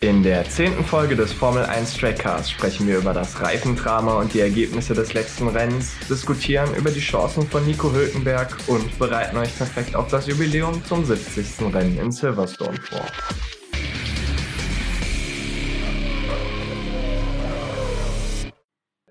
In der zehnten Folge des Formel 1 Trackcast sprechen wir über das Reifendrama und die Ergebnisse des letzten Rennens, diskutieren über die Chancen von Nico Hülkenberg und bereiten euch perfekt auf das Jubiläum zum 70. Rennen in Silverstone vor.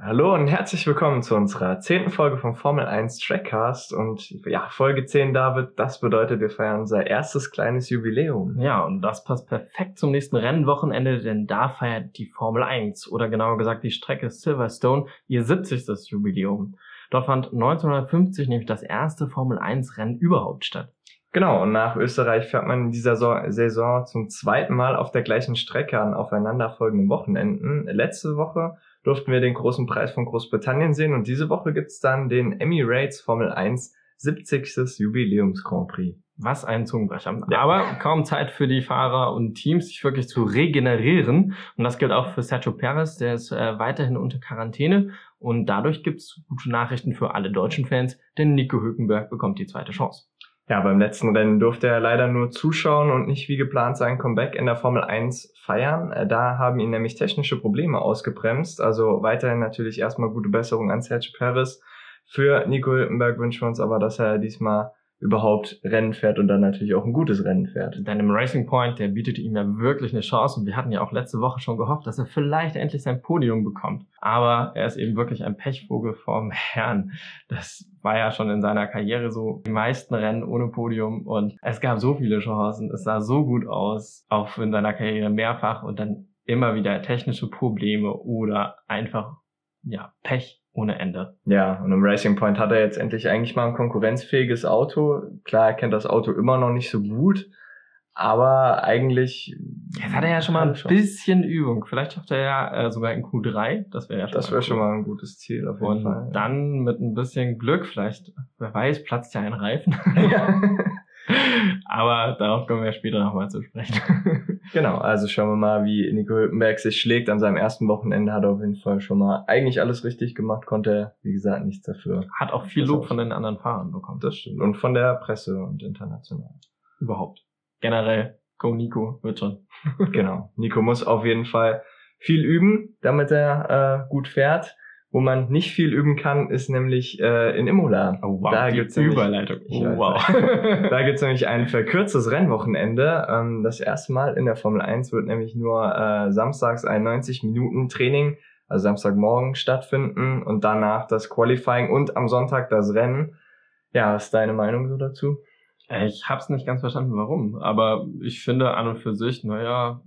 Hallo und herzlich willkommen zu unserer zehnten Folge vom Formel 1 Trackcast. Und ja, Folge 10, David, das bedeutet, wir feiern unser erstes kleines Jubiläum. Ja, und das passt perfekt zum nächsten Rennwochenende, denn da feiert die Formel 1 oder genauer gesagt die Strecke Silverstone ihr 70. Jubiläum. Dort fand 1950 nämlich das erste Formel 1 Rennen überhaupt statt. Genau, und nach Österreich fährt man in dieser Saison zum zweiten Mal auf der gleichen Strecke an aufeinanderfolgenden Wochenenden. Letzte Woche durften wir den großen Preis von Großbritannien sehen und diese Woche gibt's dann den Emirates Formel 1 70. Jubiläums Grand Prix. Was ein Zungenbrecher. Ja. Aber kaum Zeit für die Fahrer und Teams, sich wirklich zu regenerieren. Und das gilt auch für Sergio Perez, der ist äh, weiterhin unter Quarantäne. Und dadurch gibt's gute Nachrichten für alle deutschen Fans, denn Nico Hülkenberg bekommt die zweite Chance. Ja, beim letzten Rennen durfte er leider nur zuschauen und nicht wie geplant sein Comeback in der Formel 1 feiern. Äh, da haben ihn nämlich technische Probleme ausgebremst. Also weiterhin natürlich erstmal gute Besserung an Sergio Perez. Für Nico Hülkenberg wünschen wir uns aber, dass er diesmal überhaupt Rennen fährt und dann natürlich auch ein gutes Rennen fährt. Denn im Racing Point, der bietet ihm ja wirklich eine Chance und wir hatten ja auch letzte Woche schon gehofft, dass er vielleicht endlich sein Podium bekommt. Aber er ist eben wirklich ein Pechvogel vom Herrn. Das war ja schon in seiner Karriere so, die meisten Rennen ohne Podium und es gab so viele Chancen, es sah so gut aus, auch in seiner Karriere mehrfach und dann immer wieder technische Probleme oder einfach ja, Pech ohne Ende. Ja, und im Racing Point hat er jetzt endlich eigentlich mal ein konkurrenzfähiges Auto. Klar, er kennt das Auto immer noch nicht so gut, aber eigentlich. Jetzt hat er ja schon mal ein bisschen Übung. Vielleicht schafft er ja äh, sogar in Q3. Das wäre ja schon, das wär schon mal ein gutes Ziel auf jeden und Fall. Dann mit ein bisschen Glück, vielleicht, wer weiß, platzt ja ein Reifen. Ja. Aber darauf kommen wir später nochmal zu sprechen. genau, also schauen wir mal, wie Nico Hülkenberg sich schlägt. An seinem ersten Wochenende hat er auf jeden Fall schon mal eigentlich alles richtig gemacht, konnte er, wie gesagt, nichts dafür. Hat auch viel Lob von den anderen Fahrern bekommen. Das stimmt. Und von der Presse und international. Überhaupt. Generell, go Nico, wird schon. genau. Nico muss auf jeden Fall viel üben, damit er äh, gut fährt. Wo man nicht viel üben kann, ist nämlich äh, in Imola. Oh, wow, da gibt's nämlich, Überleitung. Oh, wow. da gibt's nämlich ein verkürztes Rennwochenende. Ähm, das erste Mal in der Formel 1 wird nämlich nur äh, samstags ein 90 Minuten Training, also Samstagmorgen stattfinden und danach das Qualifying und am Sonntag das Rennen. Ja, was ist deine Meinung so dazu? Ich hab's nicht ganz verstanden, warum. Aber ich finde an und für sich, naja,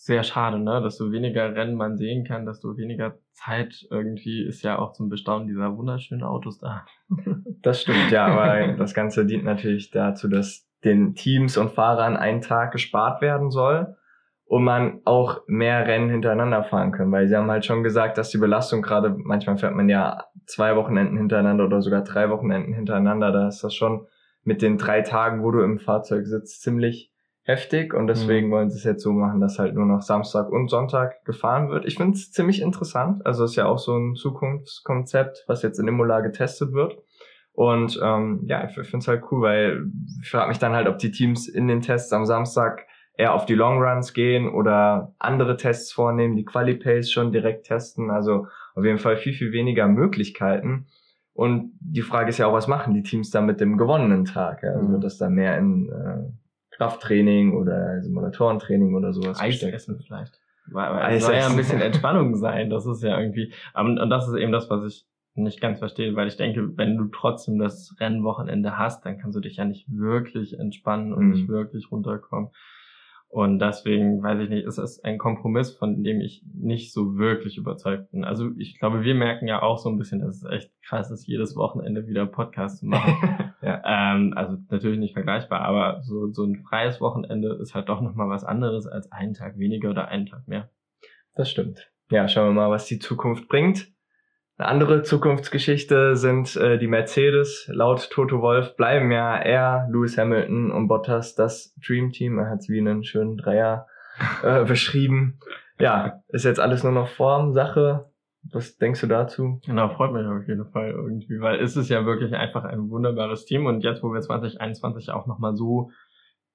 sehr schade, ne? Desto weniger Rennen man sehen kann, desto weniger Zeit irgendwie ist ja auch zum Bestaunen dieser wunderschönen Autos da. Das stimmt, ja, aber das Ganze dient natürlich dazu, dass den Teams und Fahrern ein Tag gespart werden soll und man auch mehr Rennen hintereinander fahren kann, weil sie haben halt schon gesagt, dass die Belastung gerade, manchmal fährt man ja zwei Wochenenden hintereinander oder sogar drei Wochenenden hintereinander, da ist das schon mit den drei Tagen, wo du im Fahrzeug sitzt, ziemlich heftig und deswegen mhm. wollen sie es jetzt so machen, dass halt nur noch Samstag und Sonntag gefahren wird. Ich finde es ziemlich interessant. Also ist ja auch so ein Zukunftskonzept, was jetzt in Imola getestet wird. Und ähm, ja, ich finde es halt cool, weil ich frage mich dann halt, ob die Teams in den Tests am Samstag eher auf die Long Runs gehen oder andere Tests vornehmen, die Quali-Pace schon direkt testen. Also auf jeden Fall viel, viel weniger Möglichkeiten. Und die Frage ist ja auch, was machen die Teams dann mit dem gewonnenen Tag? Also mhm. wird das dann mehr in äh, Krafttraining oder Simulatorentraining oder sowas. Eis essen vielleicht. Weil, weil es soll ja ein bisschen Entspannung sein. Das ist ja irgendwie, und, und das ist eben das, was ich nicht ganz verstehe, weil ich denke, wenn du trotzdem das Rennwochenende hast, dann kannst du dich ja nicht wirklich entspannen und mhm. nicht wirklich runterkommen. Und deswegen, weiß ich nicht, ist es ein Kompromiss, von dem ich nicht so wirklich überzeugt bin. Also ich glaube, wir merken ja auch so ein bisschen, dass es echt krass ist, jedes Wochenende wieder Podcast zu machen. ähm, also natürlich nicht vergleichbar, aber so, so ein freies Wochenende ist halt doch nochmal was anderes als einen Tag weniger oder einen Tag mehr. Das stimmt. Ja, schauen wir mal, was die Zukunft bringt. Eine andere Zukunftsgeschichte sind äh, die Mercedes. Laut Toto Wolf bleiben ja er, Lewis Hamilton und Bottas das Dream Team. Er hat es wie einen schönen Dreier äh, beschrieben. Ja, ist jetzt alles nur noch Formsache. Was denkst du dazu? Genau, freut mich auf jeden Fall irgendwie, weil es ist ja wirklich einfach ein wunderbares Team und jetzt, wo wir 2021 auch nochmal so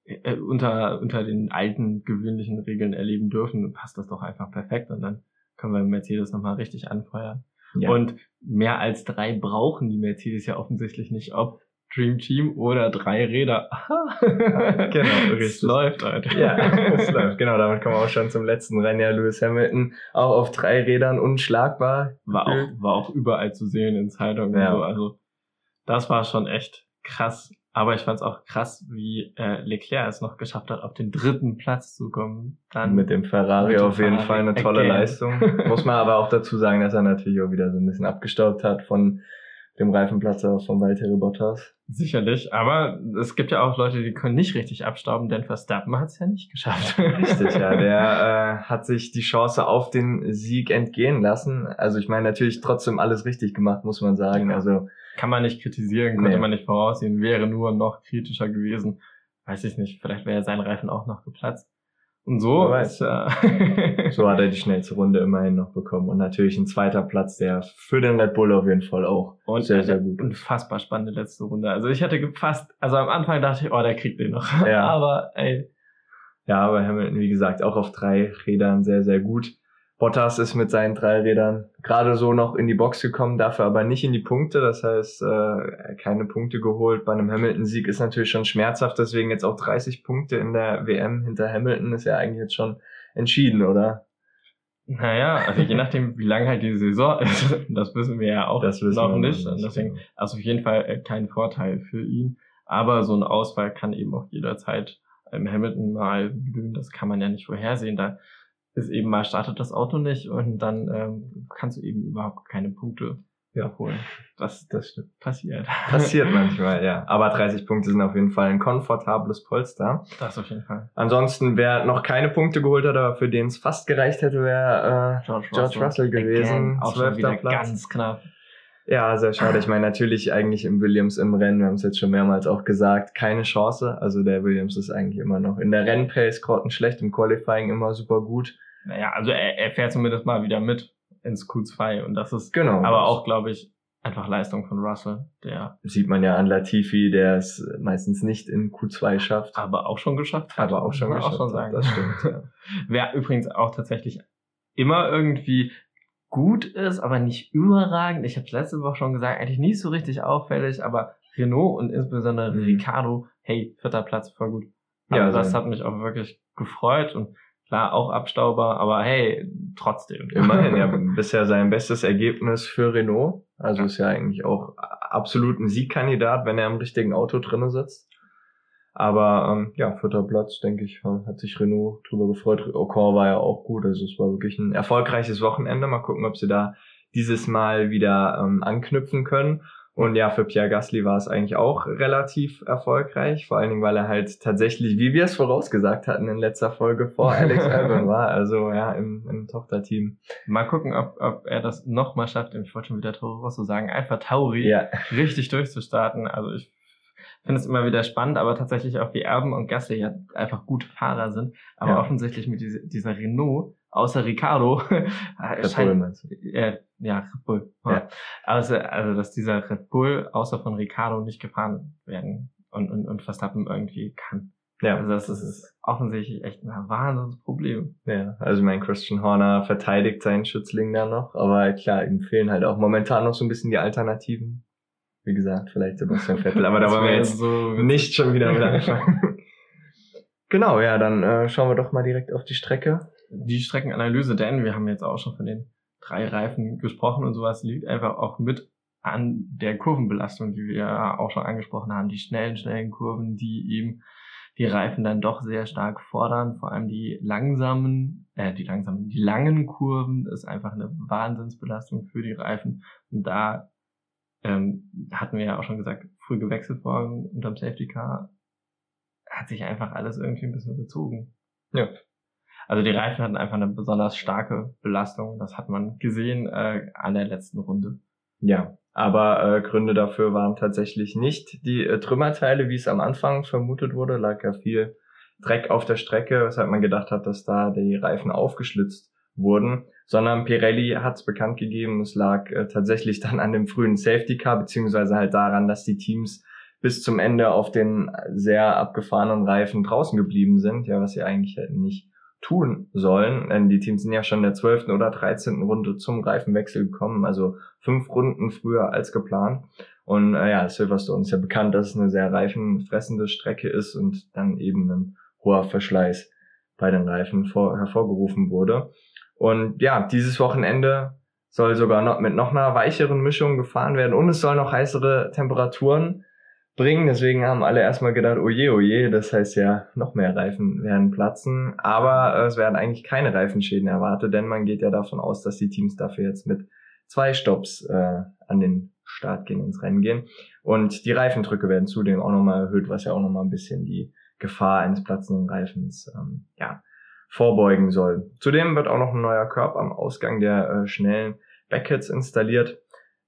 äh, unter, unter den alten, gewöhnlichen Regeln erleben dürfen, passt das doch einfach perfekt und dann können wir Mercedes nochmal richtig anfeuern. Ja. Und mehr als drei brauchen die Mercedes ja offensichtlich nicht, ob Dream Team oder drei Räder. genau, richtig. Es läuft, Alter. Ja, es läuft. Genau, damit kommen wir auch schon zum letzten Rennen. Ja, Lewis Hamilton auch auf drei Rädern unschlagbar. War auch, war auch überall zu sehen in Zeitungen ja. und so. Also, das war schon echt krass. Aber ich fand es auch krass, wie äh, Leclerc es noch geschafft hat, auf den dritten Platz zu kommen. Dann mit dem Ferrari mit dem auf jeden Fall eine tolle again. Leistung. Muss man aber auch dazu sagen, dass er natürlich auch wieder so ein bisschen abgestaubt hat von dem Reifenplatzer von Valtteri Bottas. Sicherlich, aber es gibt ja auch Leute, die können nicht richtig abstauben, denn Verstappen hat es ja nicht geschafft. Richtig, ja. Der äh, hat sich die Chance auf den Sieg entgehen lassen. Also ich meine natürlich trotzdem alles richtig gemacht, muss man sagen. Also kann man nicht kritisieren, konnte nee. man nicht voraussehen, wäre nur noch kritischer gewesen. Weiß ich nicht, vielleicht wäre sein Reifen auch noch geplatzt. Und so, ist, äh so hat er die schnellste Runde immerhin noch bekommen. Und natürlich ein zweiter Platz, der für den Red Bull auf jeden Fall auch und sehr, sehr gut. Unfassbar spannende letzte Runde. Also ich hatte fast, also am Anfang dachte ich, oh, der kriegt den noch. Ja. aber ey. Ja, aber Hamilton, wie gesagt, auch auf drei Rädern sehr, sehr gut. Bottas ist mit seinen drei Rädern gerade so noch in die Box gekommen, dafür aber nicht in die Punkte. Das heißt, äh, keine Punkte geholt. Bei einem Hamilton-Sieg ist natürlich schon schmerzhaft. Deswegen jetzt auch 30 Punkte in der WM hinter Hamilton ist ja eigentlich jetzt schon entschieden, oder? Naja, also je nachdem, wie lang halt die Saison ist, das wissen wir ja auch das wissen noch nicht. nicht. Deswegen, also auf jeden Fall äh, kein Vorteil für ihn. Aber so ein Ausfall kann eben auch jederzeit im Hamilton mal blühen. Das kann man ja nicht vorhersehen. Da ist eben mal startet das Auto nicht und dann ähm, kannst du eben überhaupt keine Punkte ja. holen. Das, das stimmt. passiert. Passiert manchmal, ja. Aber 30 Punkte sind auf jeden Fall ein komfortables Polster. Das auf jeden Fall. Ansonsten, wer noch keine Punkte geholt hat, aber für den es fast gereicht hätte, wäre äh, George, George Russell, Russell gewesen. Zwölfter Platz. Ganz knapp. Ja, sehr schade. Ich meine, natürlich eigentlich im Williams im Rennen, wir haben es jetzt schon mehrmals auch gesagt, keine Chance. Also der Williams ist eigentlich immer noch in der Rennpace schlecht, im Qualifying immer super gut. Naja, also er, er fährt zumindest mal wieder mit ins Q2 und das ist genau, aber auch, glaube ich, einfach Leistung von Russell, der sieht man ja an Latifi, der es meistens nicht in Q2 schafft, aber auch schon geschafft hat, aber auch schon geschafft, auch schon sagen. das stimmt. Ja. Wer übrigens auch tatsächlich immer irgendwie gut ist, aber nicht überragend. Ich habe letzte Woche schon gesagt, eigentlich nicht so richtig auffällig, aber Renault und insbesondere mhm. Ricardo, hey, vierter Platz, voll gut. Also ja, das hat mich auch wirklich gefreut und klar auch Abstauber, aber hey, trotzdem. Immerhin, ja, bisher sein bestes Ergebnis für Renault. Also ist ja eigentlich auch absolut ein Siegkandidat, wenn er im richtigen Auto drinne sitzt. Aber ähm, ja, vierter Platz, denke ich, hat sich Renault drüber gefreut. Ocon war ja auch gut, also es war wirklich ein erfolgreiches Wochenende. Mal gucken, ob sie da dieses Mal wieder ähm, anknüpfen können. Und ja, für Pierre Gasly war es eigentlich auch relativ erfolgreich, vor allen Dingen, weil er halt tatsächlich, wie wir es vorausgesagt hatten in letzter Folge, vor Alex Albon war, also ja, im, im Tochterteam. Mal gucken, ob, ob er das nochmal schafft, ich wollte schon wieder Toro Rosso sagen, einfach Tauri ja. richtig durchzustarten. Also ich finde es immer wieder spannend, aber tatsächlich auch wie Erben und Gasly ja einfach gute Fahrer sind, aber ja. offensichtlich mit dieser, dieser Renault, außer Ricardo, scheint, äh, ja, Red Bull. Ja. Also, also, dass dieser Red Bull außer von Ricardo nicht gefahren werden und, und, und Verstappen irgendwie kann. Ja. Also das ist offensichtlich echt ein Wahnsinnsproblem. Ja, also mein Christian Horner verteidigt seinen Schützling da noch, aber klar, ihm fehlen halt auch momentan noch so ein bisschen die Alternativen. Wie gesagt, vielleicht Sebastian Vettel, aber da wollen wir jetzt so nicht schon wieder mit anfangen. genau, ja, dann äh, schauen wir doch mal direkt auf die Strecke. Die Streckenanalyse, denn wir haben jetzt auch schon von den drei Reifen gesprochen und sowas liegt einfach auch mit an der Kurvenbelastung, die wir ja auch schon angesprochen haben. Die schnellen, schnellen Kurven, die eben die Reifen dann doch sehr stark fordern. Vor allem die langsamen, äh, die langsamen, die langen Kurven ist einfach eine Wahnsinnsbelastung für die Reifen. Und da ähm, hatten wir ja auch schon gesagt, früh gewechselt worden unterm Safety Car, hat sich einfach alles irgendwie ein bisschen bezogen. Ja. Also die Reifen hatten einfach eine besonders starke Belastung. Das hat man gesehen äh, an der letzten Runde. Ja, aber äh, Gründe dafür waren tatsächlich nicht die äh, Trümmerteile, wie es am Anfang vermutet wurde. Lag ja viel Dreck auf der Strecke, weshalb man gedacht hat, dass da die Reifen aufgeschlitzt wurden, sondern Pirelli hat es bekannt gegeben, es lag äh, tatsächlich dann an dem frühen Safety Car, beziehungsweise halt daran, dass die Teams bis zum Ende auf den sehr abgefahrenen Reifen draußen geblieben sind, ja, was sie eigentlich hätten nicht tun sollen. Denn die Teams sind ja schon in der 12. oder 13. Runde zum Reifenwechsel gekommen, also fünf Runden früher als geplant. Und äh, ja, Silverstone ist ja bekannt, dass es eine sehr reifenfressende Strecke ist und dann eben ein hoher Verschleiß bei den Reifen vor, hervorgerufen wurde. Und ja, dieses Wochenende soll sogar noch mit noch einer weicheren Mischung gefahren werden und es soll noch heißere Temperaturen bringen. Deswegen haben alle erstmal gedacht, oje, oje, das heißt ja, noch mehr Reifen werden platzen. Aber es werden eigentlich keine Reifenschäden erwartet, denn man geht ja davon aus, dass die Teams dafür jetzt mit zwei Stops äh, an den Start gehen, ins Rennen gehen. Und die Reifendrücke werden zudem auch nochmal erhöht, was ja auch nochmal ein bisschen die Gefahr eines platzenden Reifens ähm, ja, vorbeugen soll. Zudem wird auch noch ein neuer Körper am Ausgang der äh, schnellen Backets installiert.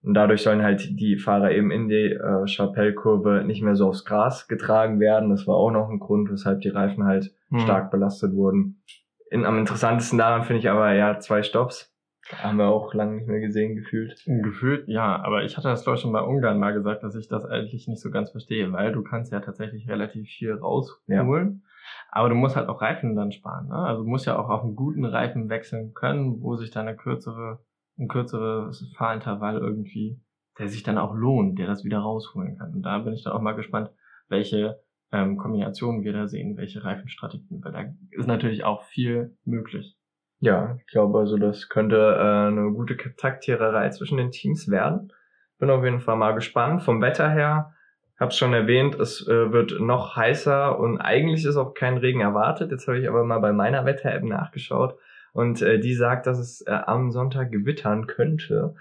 Und dadurch sollen halt die Fahrer eben in die äh, Chapelle-Kurve nicht mehr so aufs Gras getragen werden. Das war auch noch ein Grund, weshalb die Reifen halt hm. stark belastet wurden. In, am interessantesten daran finde ich aber ja zwei Stops. Haben wir auch lange nicht mehr gesehen, gefühlt. Gefühlt, ja, aber ich hatte das glaube ich schon bei Ungarn mal gesagt, dass ich das eigentlich nicht so ganz verstehe, weil du kannst ja tatsächlich relativ viel rausholen. Ja. Aber du musst halt auch Reifen dann sparen. Ne? Also du musst ja auch auf einen guten Reifen wechseln können, wo sich dann eine kürzere, ein kürzeres Fahrintervall irgendwie, der sich dann auch lohnt, der das wieder rausholen kann. Und da bin ich dann auch mal gespannt, welche ähm, Kombinationen wir da sehen, welche Reifenstrategien, weil da ist natürlich auch viel möglich. Ja, ich glaube also, das könnte äh, eine gute Taktiererei zwischen den Teams werden. Bin auf jeden Fall mal gespannt. Vom Wetter her, hab's schon erwähnt, es äh, wird noch heißer und eigentlich ist auch kein Regen erwartet. Jetzt habe ich aber mal bei meiner Wetter-App nachgeschaut und äh, die sagt, dass es äh, am Sonntag gewittern könnte.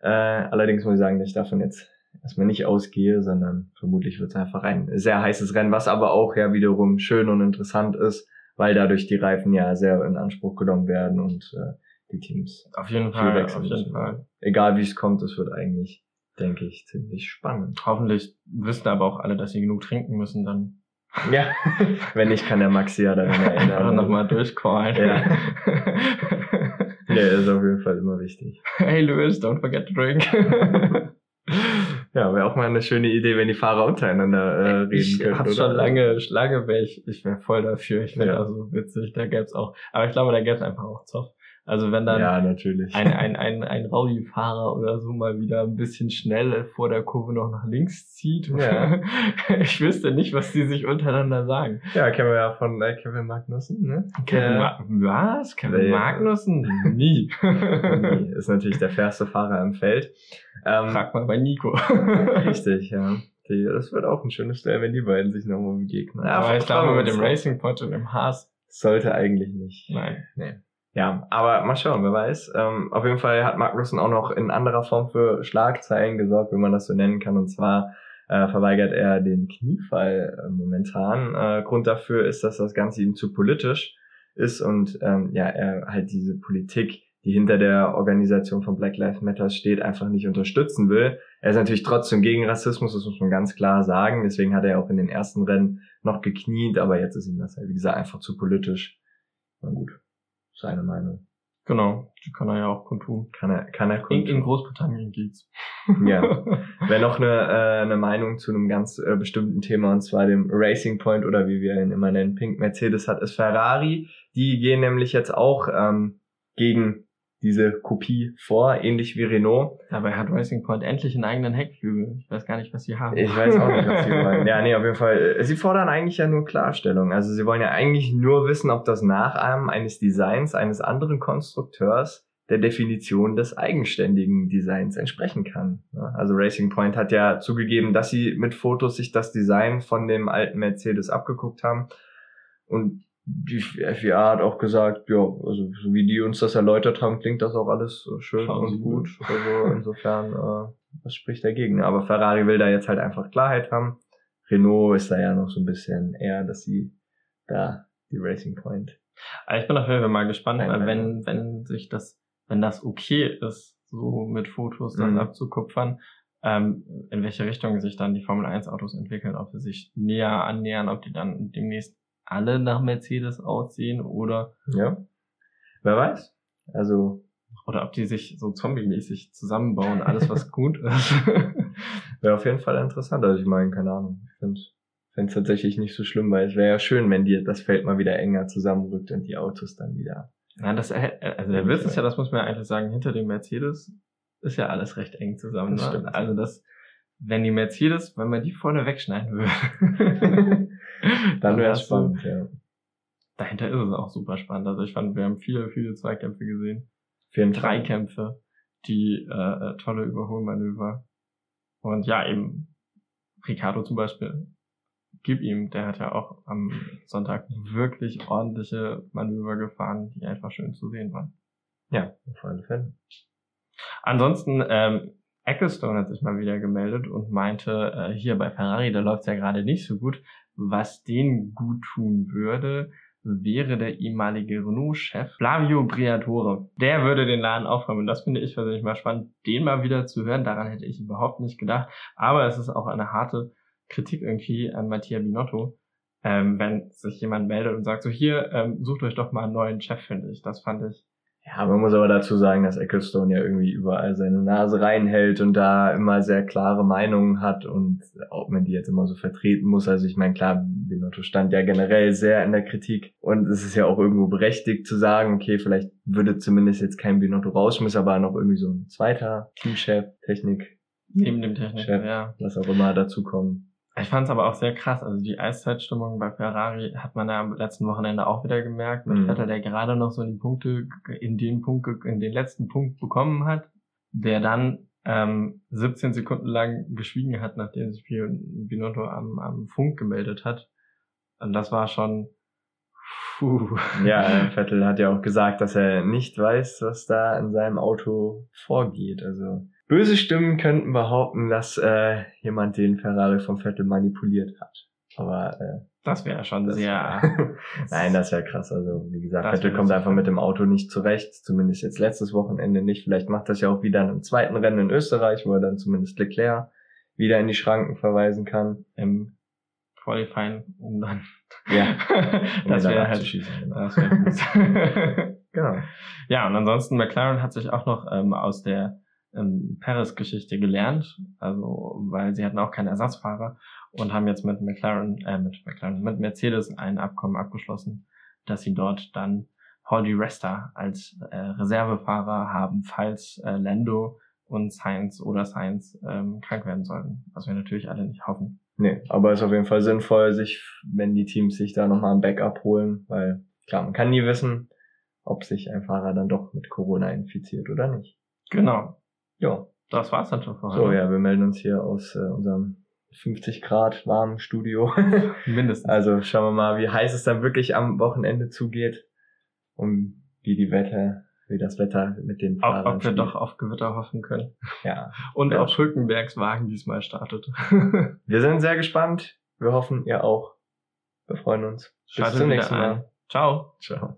Äh, allerdings muss ich sagen, dass ich davon jetzt erstmal nicht ausgehe, sondern vermutlich wird es einfach ein sehr heißes Rennen, was aber auch ja wiederum schön und interessant ist weil dadurch die Reifen ja sehr in Anspruch genommen werden und äh, die Teams auf jeden Fall. Auf jeden Fall. Egal wie es kommt, es wird eigentlich, denke ich, ziemlich spannend. Hoffentlich wissen aber auch alle, dass sie genug trinken müssen dann. Ja, wenn nicht, kann der Maxi ja daran erinnern. Einfach nochmal durchcallen. Ja. ja, ist auf jeden Fall immer wichtig. Hey Louis, don't forget to drink. Ja, wäre auch mal eine schöne Idee, wenn die Fahrer untereinander äh, reden ich könnten. Ich habe schon lange, lange wäre ich, ich wäre voll dafür. Ich finde ja. also witzig, da gäbe es auch. Aber ich glaube, da gäbe es einfach auch Zoff. Also wenn dann ja, natürlich. ein, ein, ein, ein Rowdy-Fahrer oder so mal wieder ein bisschen schnell vor der Kurve noch nach links zieht. Ja. ich wüsste nicht, was die sich untereinander sagen. Ja, kennen wir ja von äh, Kevin Magnussen, ne? Kevin ja. Ma was? Kevin ja. Magnussen? Nie. Nie. Ist natürlich der fairste Fahrer im Feld. Ähm, Frag mal bei Nico. richtig, ja. Die, das wird auch ein schönes Duell, wenn die beiden sich nochmal begegnen. Ja, aber ich glaube, mit dem Racing Point und dem Haas. Sollte eigentlich nicht. Nein. Nee. Ja, aber mal schauen, wer weiß. Ähm, auf jeden Fall hat Magnussen auch noch in anderer Form für Schlagzeilen gesorgt, wenn man das so nennen kann. Und zwar äh, verweigert er den Kniefall äh, momentan. Äh, Grund dafür ist, dass das Ganze ihm zu politisch ist und ähm, ja, er halt diese Politik, die hinter der Organisation von Black Lives Matter steht, einfach nicht unterstützen will. Er ist natürlich trotzdem gegen Rassismus, das muss man ganz klar sagen. Deswegen hat er auch in den ersten Rennen noch gekniet, aber jetzt ist ihm das halt, wie gesagt, einfach zu politisch. Na gut seine Meinung. Genau, die kann er ja auch kundtun. Kann er, kann er kundtun. In, in Großbritannien geht's. Ja. Wer noch eine, äh, eine Meinung zu einem ganz äh, bestimmten Thema, und zwar dem Racing Point oder wie wir ihn immer nennen, Pink Mercedes hat, ist Ferrari. Die gehen nämlich jetzt auch ähm, gegen diese Kopie vor, ähnlich wie Renault. Dabei hat Racing Point endlich einen eigenen Heckflügel. Ich weiß gar nicht, was sie haben. Ich weiß auch nicht, was sie wollen. Ja, nee, auf jeden Fall. Sie fordern eigentlich ja nur Klarstellung. Also sie wollen ja eigentlich nur wissen, ob das Nachahmen eines Designs eines anderen Konstrukteurs der Definition des eigenständigen Designs entsprechen kann. Also Racing Point hat ja zugegeben, dass sie mit Fotos sich das Design von dem alten Mercedes abgeguckt haben. Und die FIA hat auch gesagt, ja, also so wie die uns das erläutert haben, klingt das auch alles schön Schauen und gut. Also insofern, äh, was spricht dagegen? Aber Ferrari will da jetzt halt einfach Klarheit haben. Renault ist da ja noch so ein bisschen eher, dass sie da die Racing Point. Aber ich bin auf jeden Fall mal gespannt, weil wenn, wenn sich das, wenn das okay ist, so mit Fotos das mhm. abzukupfern, ähm, in welche Richtung sich dann die Formel 1 Autos entwickeln, ob sie sich näher annähern, ob die dann demnächst alle nach Mercedes aussehen oder. Ja. Wer weiß. Also. Oder ob die sich so zombie-mäßig zusammenbauen, alles was gut ist. Wäre auf jeden Fall interessant. Also ich meine, keine Ahnung. Ich finde es tatsächlich nicht so schlimm, weil es wäre ja schön, wenn dir das Feld mal wieder enger zusammenrückt und die Autos dann wieder. Ja, das, also der Witz ist ja, das muss man ja eigentlich sagen, hinter dem Mercedes ist ja alles recht eng zusammen. Ne? Also das, wenn die Mercedes, wenn man die vorne wegschneiden würde, dann wäre es spannend, ja. Dahinter ist es auch super spannend. Also ich fand, wir haben viele, viele Zweikämpfe gesehen. Vier Dreikämpfe, die äh, äh, tolle Überholmanöver. Und ja, eben Ricardo zum Beispiel, gib ihm, der hat ja auch am Sonntag wirklich ordentliche Manöver gefahren, die einfach schön zu sehen waren. Ja, auf alle Fälle. Ansonsten, ähm, Ecclestone hat sich mal wieder gemeldet und meinte, äh, hier bei Ferrari, da läuft's ja gerade nicht so gut. Was denen gut tun würde, wäre der ehemalige Renault-Chef Flavio Briatore. Der würde den Laden aufräumen. das finde ich persönlich mal spannend, den mal wieder zu hören. Daran hätte ich überhaupt nicht gedacht. Aber es ist auch eine harte Kritik irgendwie an Mattia Binotto, ähm, wenn sich jemand meldet und sagt so, hier, ähm, sucht euch doch mal einen neuen Chef, finde ich. Das fand ich ja, man muss aber dazu sagen, dass Ecclestone ja irgendwie überall seine Nase reinhält und da immer sehr klare Meinungen hat und ob man die jetzt immer so vertreten muss. Also ich meine, klar, Binotto stand ja generell sehr in der Kritik und es ist ja auch irgendwo berechtigt zu sagen, okay, vielleicht würde zumindest jetzt kein Binotto rausschmissen, aber noch irgendwie so ein zweiter Teamchef, Technik. Neben dem Technik, Chef, ja. Was auch immer dazu kommen. Ich fand es aber auch sehr krass. Also die Eiszeitstimmung bei Ferrari hat man ja am letzten Wochenende auch wieder gemerkt. Mit mhm. Vettel, der gerade noch so die Punkte in den Punkt, in den letzten Punkt bekommen hat, der dann ähm, 17 Sekunden lang geschwiegen hat, nachdem sich Binotto am, am Funk gemeldet hat. Und das war schon Puh. Ja, Vettel hat ja auch gesagt, dass er nicht weiß, was da in seinem Auto vorgeht. Also Böse Stimmen könnten behaupten, dass äh, jemand den Ferrari vom Vettel manipuliert hat. Aber äh, das wäre schon das sehr. Nein, das wäre krass. Also wie gesagt, Vettel kommt einfach mit dem Auto nicht zurecht. Zumindest jetzt letztes Wochenende nicht. Vielleicht macht das ja auch wieder im zweiten Rennen in Österreich, wo er dann zumindest Leclerc wieder in die Schranken verweisen kann. Im Qualifying, um dann. Ja. Um das wäre halt. Genau. Das wär gut. genau. Ja, und ansonsten McLaren hat sich auch noch ähm, aus der ähm, Paris-Geschichte gelernt, also weil sie hatten auch keinen Ersatzfahrer und haben jetzt mit McLaren, äh, mit McLaren, mit Mercedes ein Abkommen abgeschlossen, dass sie dort dann Paul Di Resta als äh, Reservefahrer haben, falls äh, Lando und Sainz oder Sainz ähm, krank werden sollten, was wir natürlich alle nicht hoffen. Nee, aber ist auf jeden Fall sinnvoll, sich, wenn die Teams sich da nochmal ein Backup holen, weil klar, man kann nie wissen, ob sich ein Fahrer dann doch mit Corona infiziert oder nicht. Genau. Ja. Das war's dann schon vorher. So, ne? ja, wir melden uns hier aus äh, unserem 50 Grad warmen Studio. Mindestens. Also schauen wir mal, wie heiß es dann wirklich am Wochenende zugeht und wie die Wetter, wie das Wetter mit den Fahrern Ob, ob wir doch auf Gewitter hoffen können. Ja. Und ob Hülkenbergs Wagen diesmal startet. wir sind sehr gespannt. Wir hoffen, ihr auch. Wir freuen uns. Bis zum nächsten Mal. Ciao. Ciao.